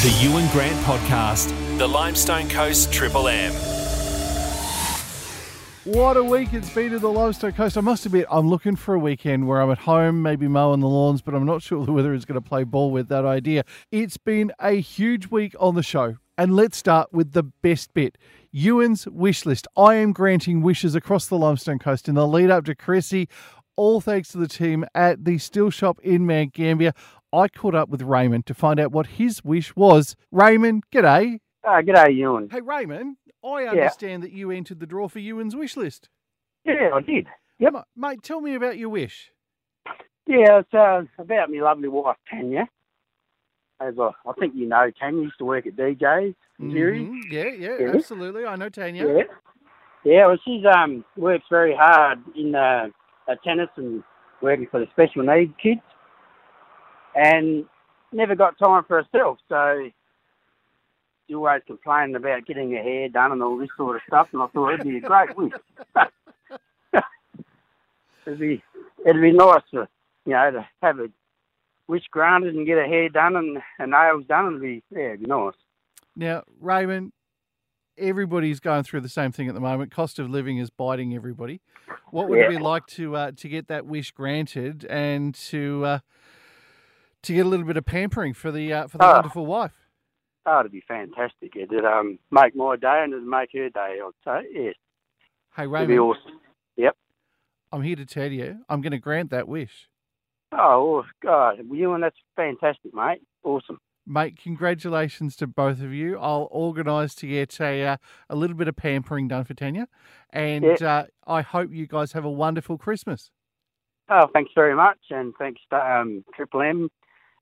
The Ewan Grant Podcast, the Limestone Coast Triple M. What a week it's been in the Limestone Coast. I must admit, I'm looking for a weekend where I'm at home, maybe mowing the lawns, but I'm not sure the weather is going to play ball with that idea. It's been a huge week on the show. And let's start with the best bit. Ewan's wish list. I am granting wishes across the Limestone Coast in the lead up to Chrissy all thanks to the team at the Steel Shop in Mount Gambier. I caught up with Raymond to find out what his wish was. Raymond, g'day. Uh, g'day, Ewan. Hey, Raymond, I understand that you entered the draw for Ewan's wish list. Yeah, I did. Yep. Ma- Mate, tell me about your wish. Yeah, it's uh, about my lovely wife, Tanya. As I, I think you know, Tanya used to work at DJ's Jury. Mhm. Yeah, yeah, Yeah. absolutely. I know Tanya. Yeah. Yeah, well, she's um works very hard in uh, tennis and working for the special needs kids, and never got time for herself. So she always complaining about getting her hair done and all this sort of stuff. And I thought it'd be a great wish. it'd be it'd be nice to you know to have a wish granted and get her hair done and her nails done. and be yeah, it'd be nice. Now, Raymond, everybody's going through the same thing at the moment. Cost of living is biting everybody. What would it be like to uh, to get that wish granted and to uh, to get a little bit of pampering for the uh, for the Oh. wonderful wife? Oh, it'd be fantastic. It'd um, make my day and it'd make her day. I'd say yes. Hey, It'd be Raymond, awesome. Yep. I'm here to tell you, I'm going to grant that wish. Oh, God, you and that's fantastic, mate. Awesome. Mate, congratulations to both of you. I'll organise to get a uh, a little bit of pampering done for Tanya, and uh, I hope you guys have a wonderful Christmas. Oh, thanks very much, and thanks to um, Triple M,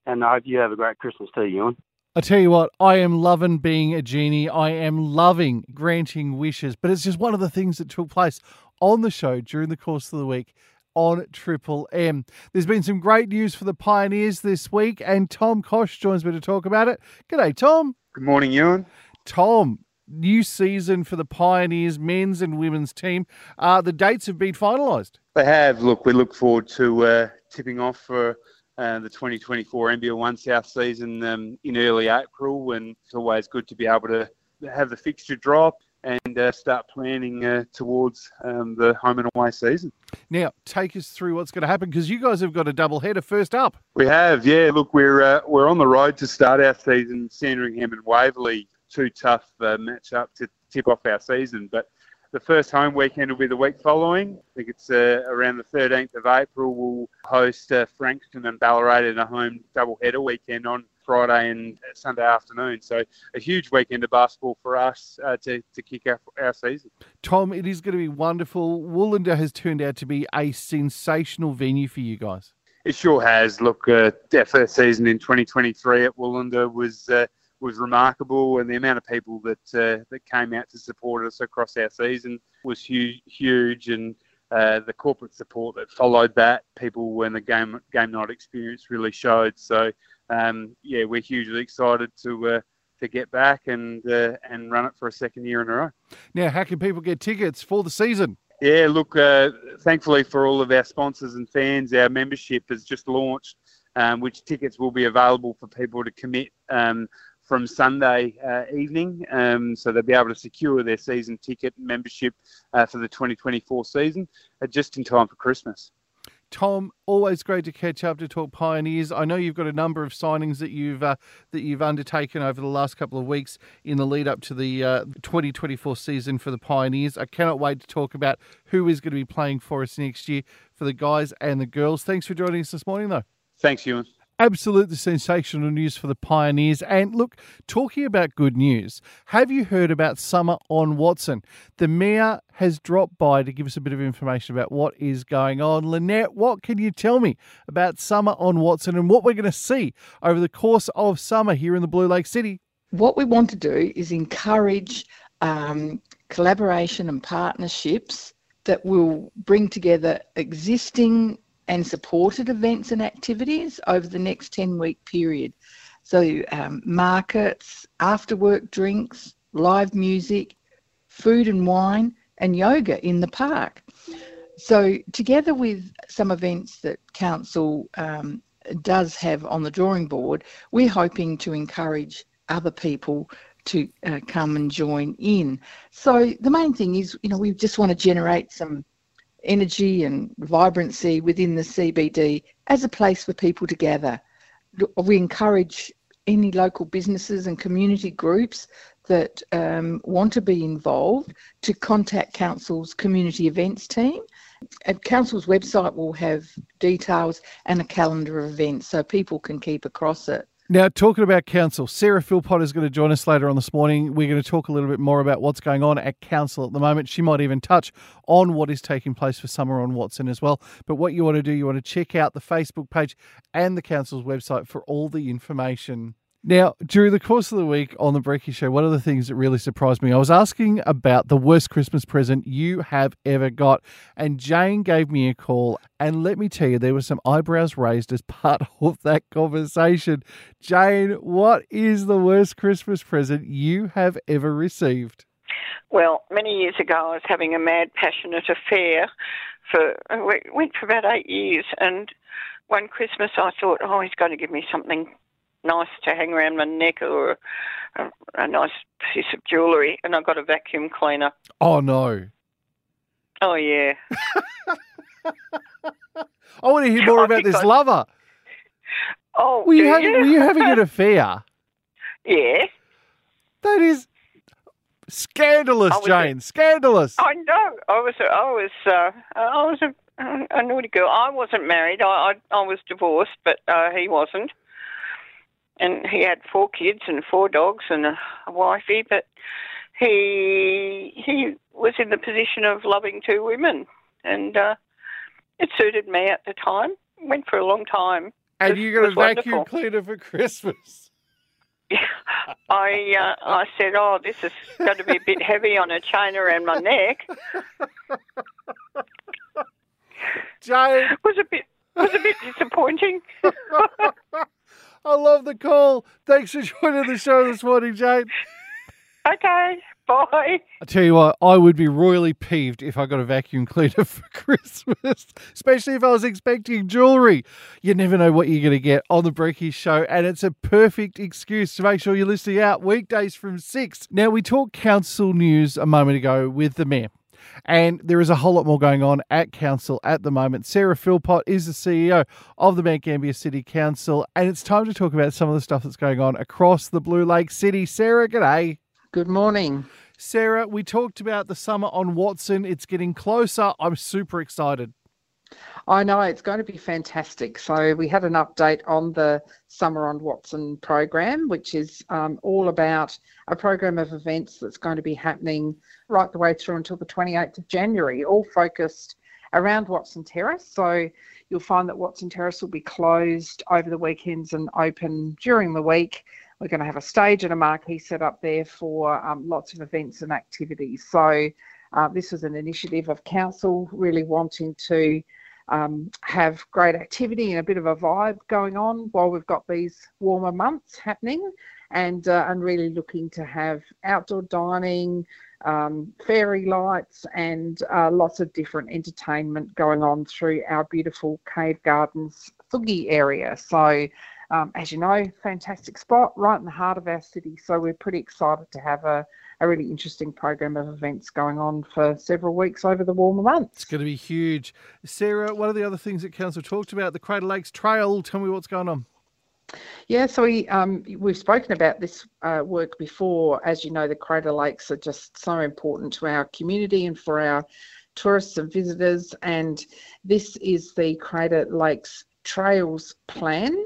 and I hope you have a great Christmas too, Ewan. I tell you what, I am loving being a genie. I am loving granting wishes, but it's just one of the things that took place on the show during the course of the week on Triple M. There's been some great news for the Pioneers this week, and Tom Kosh joins me to talk about it. G'day, Tom. Good morning, Ewan. Tom, new season for the Pioneers men's and women's team. Uh, the dates have been finalised. They have. Look, we look forward to uh, tipping off for uh, the 2024 NBL One South season um, in early April, and it's always good to be able to have the fixture drop and uh, start planning uh, towards um, the home and away season. Now, take us through what's going to happen because you guys have got a double header first up. We have, yeah. Look, we're uh, we're on the road to start our season. Sandringham and Waverley, two tough uh, match up to tip off our season. But the first home weekend will be the week following. I think it's uh, around the 13th of April. We'll host uh, Frankston and Ballarat in a home double header weekend on Friday and Sunday afternoon. So a huge weekend of basketball for us uh, to, to kick off our season. Tom, it is going to be wonderful. Wulanda has turned out to be a sensational venue for you guys. It sure has. Look, uh, our first season in 2023 at Wulanda was uh, was remarkable, and the amount of people that uh, that came out to support us across our season was huge, huge, and uh, the corporate support that followed that, people when the game game night experience really showed. So, um, yeah, we're hugely excited to uh, to get back and uh, and run it for a second year in a row. Now, how can people get tickets for the season? Yeah, look, uh, thankfully for all of our sponsors and fans, our membership has just launched, um, which tickets will be available for people to commit um, from Sunday uh, evening. Um, so they'll be able to secure their season ticket membership uh, for the 2024 season uh, just in time for Christmas. Tom, always great to catch up to talk Pioneers. I know you've got a number of signings that you've uh, that you've undertaken over the last couple of weeks in the lead up to the uh, 2024 season for the Pioneers. I cannot wait to talk about who is going to be playing for us next year for the guys and the girls. Thanks for joining us this morning, though. Thanks, Ewan. Absolutely sensational news for the Pioneers. And look, talking about good news, have you heard about Summer on Watson? The Mayor has dropped by to give us a bit of information about what is going on. Lynette, what can you tell me about Summer on Watson and what we're going to see over the course of summer here in the Blue Lake City? what we want to do is encourage um, collaboration and partnerships that will bring together existing and supported events and activities over the next 10 week period. So, um, markets, after work drinks, live music, food and wine, and yoga in the park. So, together with some events that Council um, does have on the drawing board, we're hoping to encourage other people to uh, come and join in. So the main thing is, you know, we just want to generate some energy and vibrancy within the CBD as a place for people to gather. We encourage any local businesses and community groups that um, want to be involved to contact Council's community events team. And Council's website will have details and a calendar of events so people can keep across it. Now, talking about council, Sarah Philpott is going to join us later on this morning. We're going to talk a little bit more about what's going on at council at the moment. She might even touch on what is taking place for summer on Watson as well. But what you want to do, you want to check out the Facebook page and the council's website for all the information. Now, during the course of the week on the Breaky Show, one of the things that really surprised me, I was asking about the worst Christmas present you have ever got. And Jane gave me a call. And let me tell you, there were some eyebrows raised as part of that conversation. Jane, what is the worst Christmas present you have ever received? Well, many years ago, I was having a mad, passionate affair for, it went for about eight years. And one Christmas, I thought, oh, he's going to give me something nice to hang around my neck or a, a nice piece of jewellery, and I got a vacuum cleaner. Oh no! Oh yeah. I want to hear more about this I... lover. Oh, were you, having, you? were you having an affair? Yeah. That is scandalous, Jane. A, scandalous. I know. I was. I was. Uh, I was a, a naughty girl. I wasn't married. I. I, I was divorced, but uh, he wasn't and he had four kids and four dogs and a, a wifey, but he he was in the position of loving two women, and uh, it suited me at the time. Went for a long time. And you got a vacuum cleaner for Christmas. I uh, I said, "Oh, this is going to be a bit heavy on a chain around my neck." Jane was a bit was a bit disappointing. I love the call. Thanks for joining the show this morning, Jane. Okay, bye. I tell you what, I would be royally peeved if I got a vacuum cleaner for Christmas, especially if I was expecting jewellery. You never know what you're going to get on the Breaky Show, and it's a perfect excuse to make sure you're listening out weekdays from 6. Now, we talked council news a moment ago with the Mayor. And there is a whole lot more going on at Council at the moment. Sarah Philpott is the CEO of the Mount Gambier City Council, and it's time to talk about some of the stuff that's going on across the Blue Lake City. Sarah, g'day. Good morning. Sarah, we talked about the summer on Watson. It's getting closer. I'm super excited. I know it's going to be fantastic. So we had an update on the Summer on Watson program, which is um, all about a program of events that's going to be happening right the way through until the 28th of January, all focused around Watson Terrace. So you'll find that Watson Terrace will be closed over the weekends and open during the week. We're going to have a stage and a marquee set up there for um, lots of events and activities. So uh, this was an initiative of council really wanting to um, have great activity and a bit of a vibe going on while we've got these warmer months happening and uh, and really looking to have outdoor dining um, fairy lights and uh, lots of different entertainment going on through our beautiful cave gardens Thugi area. So um, as you know fantastic spot right in the heart of our city. So we're pretty excited to have a a really interesting program of events going on for several weeks over the warmer months. It's going to be huge. Sarah, one of the other things that Council talked about, the Crater Lakes Trail. Tell me what's going on. Yeah, so we um, we've spoken about this uh, work before. As you know, the Crater Lakes are just so important to our community and for our tourists and visitors. And this is the Crater Lakes Trails Plan,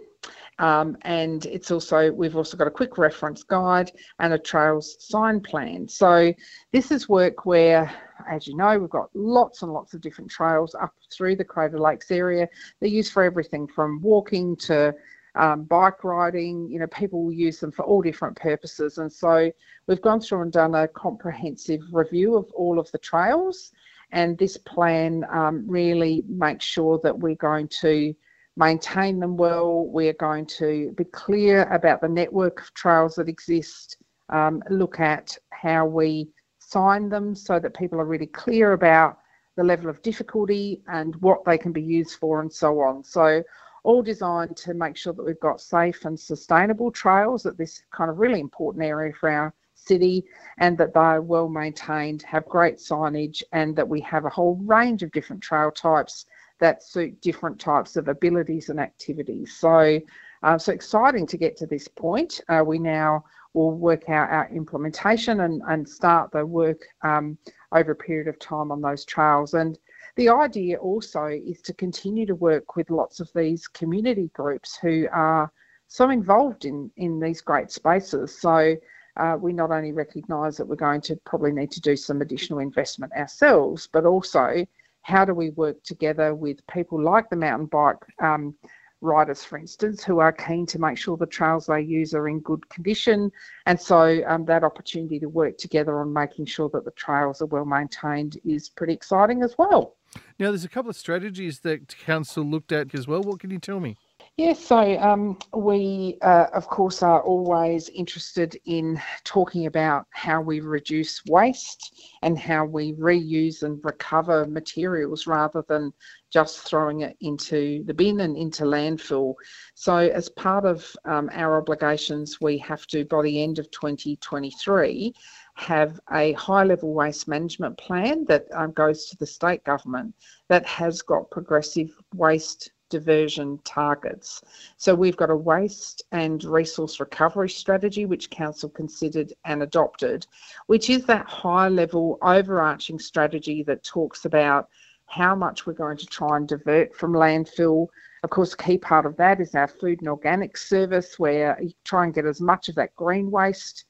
um, and it's also we've also got a quick reference guide and a trails sign plan. So this is work where, as you know, we've got lots and lots of different trails up through the Crater Lakes area. They're used for everything from walking to um, bike riding. You know, people will use them for all different purposes. And so we've gone through and done a comprehensive review of all of the trails. And this plan um, really makes sure that we're going to maintain them well. We're going to be clear about the network of trails that exist, um, look at how we sign them so that people are really clear about the level of difficulty and what they can be used for and so on. So all designed to make sure that we've got safe and sustainable trails at this kind of really important area for our city and that they're well maintained, have great signage, and that we have a whole range of different trail types that suit different types of abilities and activities. So, uh, so exciting to get to this point. Uh, we now will work out our implementation and, and start the work um, over a period of time on those trails. And the idea also is to continue to work with lots of these community groups who are so involved in, in these great spaces. So uh, we not only recognise that we're going to probably need to do some additional investment ourselves, but also how do we work together with people like the mountain bike um, riders, for instance, who are keen to make sure the trails they use are in good condition. And so um, that opportunity to work together on making sure that the trails are well maintained is pretty exciting as well. Now, there's a couple of strategies that Council looked at as well. What can you tell me? Yes, so um, we, uh, of course, are always interested in talking about how we reduce waste and how we reuse and recover materials rather than just throwing it into the bin and into landfill. So, as part of um, our obligations, we have to, by the end of 2023, have a high level waste management plan that um, goes to the state government that has got progressive waste diversion targets. So we've got a waste and resource recovery strategy, which Council considered and adopted, which is that high level overarching strategy that talks about how much we're going to try and divert from landfill. Of course, a key part of that is our food and organic service, where you try and get as much of that green waste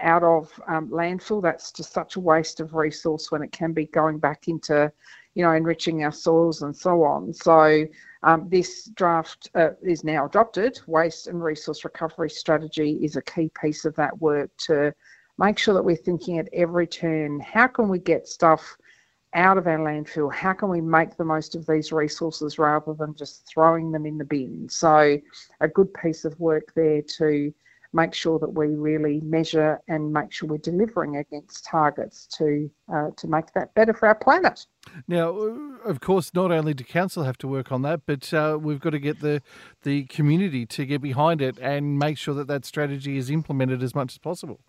out of um, landfill. That's just such a waste of resource when it can be going back into, you know, enriching our soils and so on. So um, this draft uh, is now adopted. Waste and resource recovery strategy is a key piece of that work to make sure that we're thinking at every turn how can we get stuff out of our landfill? How can we make the most of these resources rather than just throwing them in the bin? So, a good piece of work there to make sure that we really measure and make sure we're delivering against targets to uh, to make that better for our planet. Now, uh, of course, not only do council have to work on that, but uh, we've got to get the the community to get behind it and make sure that that strategy is implemented as much as possible.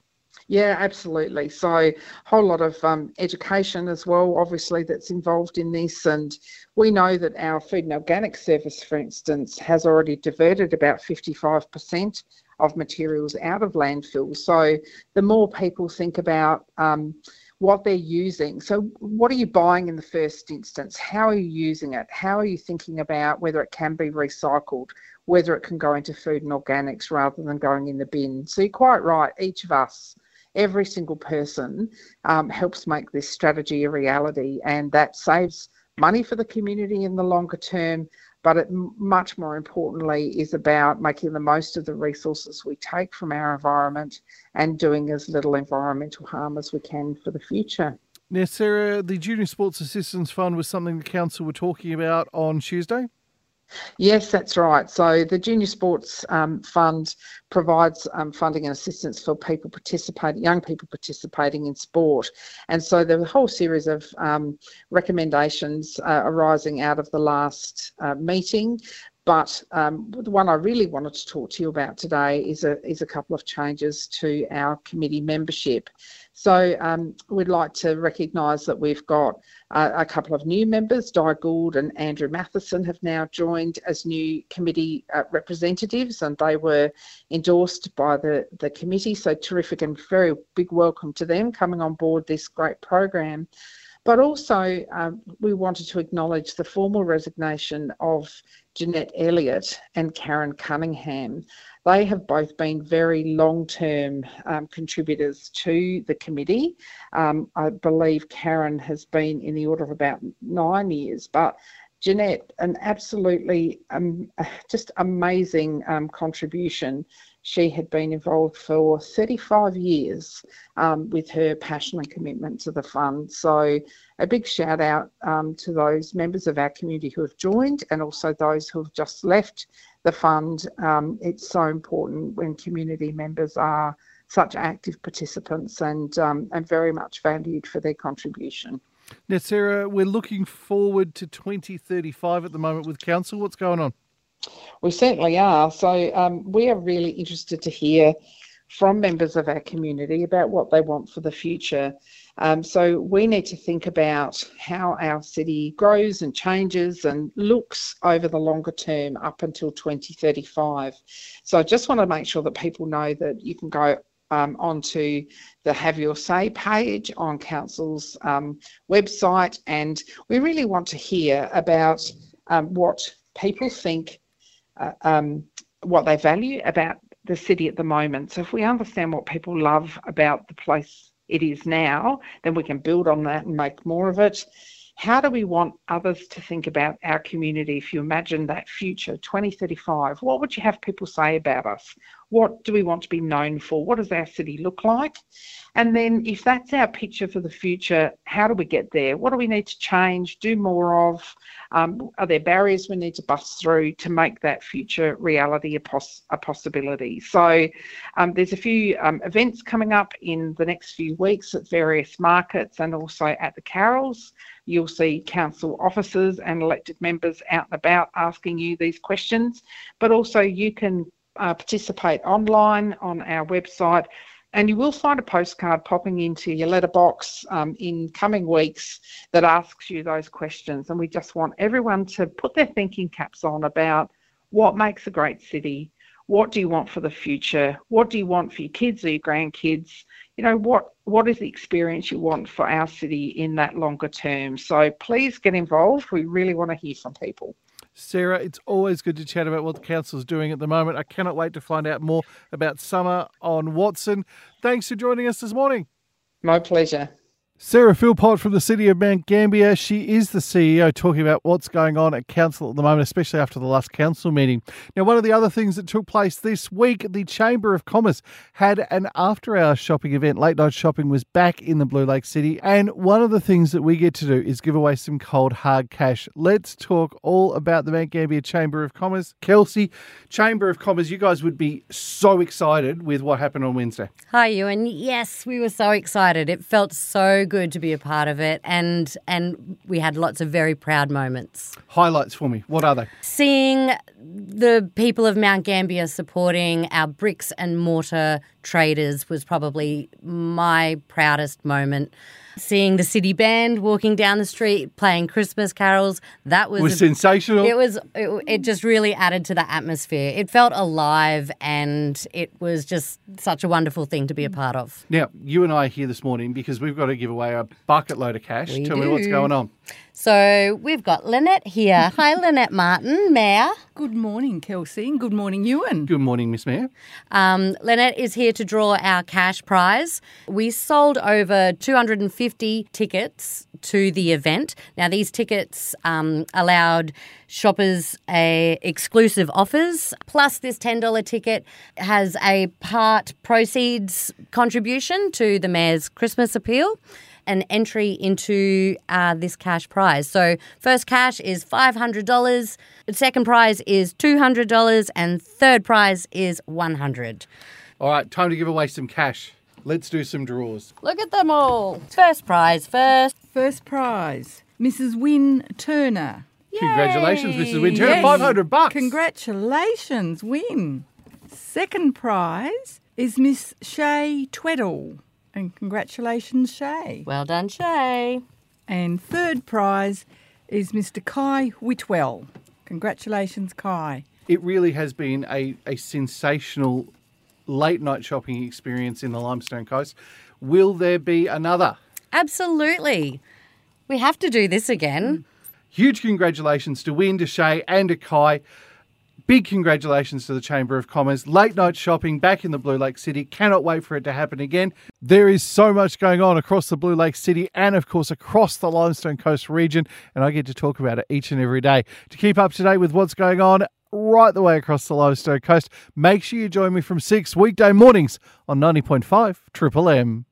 Yeah, absolutely. So, a whole lot of um, education as well, obviously, that's involved in this. And we know that our food and organic service, for instance, has already diverted about 55% of materials out of landfills. So the more people think about um, what they're using. So, what are you buying in the first instance? How are you using it? How are you thinking about whether it can be recycled, whether it can go into food and organics rather than going in the bin? So, you're quite right. Each of us, every single person, um, helps make this strategy a reality, and that saves money for the community in the longer term but it much more importantly is about making the most of the resources we take from our environment and doing as little environmental harm as we can for the future. Now, Sarah, the Junior Sports Assistance Fund was something the council were talking about on Tuesday. Yes, that's right. So the Junior Sports um, Fund provides um, funding and assistance for people participating, young people participating in sport, and so was a whole series of um, recommendations uh, arising out of the last uh, meeting. But um, the one I really wanted to talk to you about today is a is a couple of changes to our committee membership. So um, we'd like to recognise that we've got a couple of new members. Di Gould and Andrew Matheson have now joined as new committee uh, representatives, and they were endorsed by the, the committee. So terrific and very big welcome to them coming on board this great program. But also, um, we wanted to acknowledge the formal resignation of Jeanette Elliott and Karen Cunningham. They have both been very long term um, contributors to the committee. Um, I believe Karen has been in the order of about nine years, but Jeanette, an absolutely um, just amazing um, contribution. She had been involved for 35 years um, with her passion and commitment to the fund. So, a big shout out um, to those members of our community who have joined and also those who have just left the fund. Um, it's so important when community members are such active participants and um, and very much valued for their contribution. Now, Sarah, we're looking forward to 2035 at the moment with council. What's going on? We certainly are. So um, we are really interested to hear from members of our community about what they want for the future. Um, so we need to think about how our city grows and changes and looks over the longer term up until 2035. So I just want to make sure that people know that you can go um, onto the Have Your Say page on Council's um, website, and we really want to hear about um, what people think, uh, um, what they value about the city at the moment. So if we understand what people love about the place it is now, then we can build on that and make more of it. How do we want others to think about our community? If you imagine that future, 2035, what would you have people say about us? What do we want to be known for? What does our city look like? And then, if that's our picture for the future, how do we get there? What do we need to change, do more of? Um, are there barriers we need to bust through to make that future reality a, poss- a possibility? So, um, there's a few um, events coming up in the next few weeks at various markets and also at the carols. You'll see council officers and elected members out and about asking you these questions, but also you can uh, participate online on our website. And you will find a postcard popping into your letterbox um, in coming weeks that asks you those questions. And we just want everyone to put their thinking caps on about what makes a great city, what do you want for the future, what do you want for your kids or your grandkids, you know, what, what is the experience you want for our city in that longer term. So please get involved. We really want to hear from people. Sarah, it's always good to chat about what the council is doing at the moment. I cannot wait to find out more about summer on Watson. Thanks for joining us this morning. My pleasure. Sarah Philpott from the City of Mount Gambier. She is the CEO talking about what's going on at Council at the moment, especially after the last Council meeting. Now, one of the other things that took place this week, the Chamber of Commerce had an after hours shopping event. Late night shopping was back in the Blue Lake City. And one of the things that we get to do is give away some cold hard cash. Let's talk all about the Mount Gambier Chamber of Commerce. Kelsey, Chamber of Commerce, you guys would be so excited with what happened on Wednesday. Hi, Ewan. Yes, we were so excited. It felt so good to be a part of it, and and we had lots of very proud moments. Highlights for me. What are they? Seeing the people of Mount Gambier supporting our bricks and mortar traders was probably my proudest moment. Seeing the city band walking down the street playing Christmas carols, that was, was a, sensational. It was. It, it just really added to the atmosphere. It felt alive, and it was just such a wonderful thing to be a part of. Now, you and I are here this morning because we've got to give away a bucket load of cash. We Tell me what's going on. So we've got Lynette here. Hi, Lynette Martin, Mayor. Good morning, Kelsey, and good morning, Ewan. Good morning, Miss Mayor. Um, Lynette is here to draw our cash prize. We sold over 250 tickets to the event. Now, these tickets um, allowed shoppers a exclusive offers. Plus, this $10 ticket has a part proceeds contribution to the Mayor's Christmas appeal an entry into uh, this cash prize. So, first cash is $500, second prize is $200, and third prize is 100 All right, time to give away some cash. Let's do some draws. Look at them all. First prize first. First prize, Mrs. Wynne Turner. Congratulations, Mrs. Winter. Yes. 500 bucks. Congratulations, Wynne. Second prize is Miss Shay Tweddle. And congratulations, Shay. Well done, Shay. And third prize is Mr. Kai Whitwell. Congratulations, Kai. It really has been a, a sensational late night shopping experience in the Limestone Coast. Will there be another? Absolutely. We have to do this again. Mm. Huge congratulations to Win, to Shay, and to Kai. Big congratulations to the Chamber of Commerce. Late night shopping back in the Blue Lake City. Cannot wait for it to happen again. There is so much going on across the Blue Lake City and, of course, across the Limestone Coast region. And I get to talk about it each and every day. To keep up to date with what's going on right the way across the Limestone Coast, make sure you join me from 6 weekday mornings on 90.5 Triple M.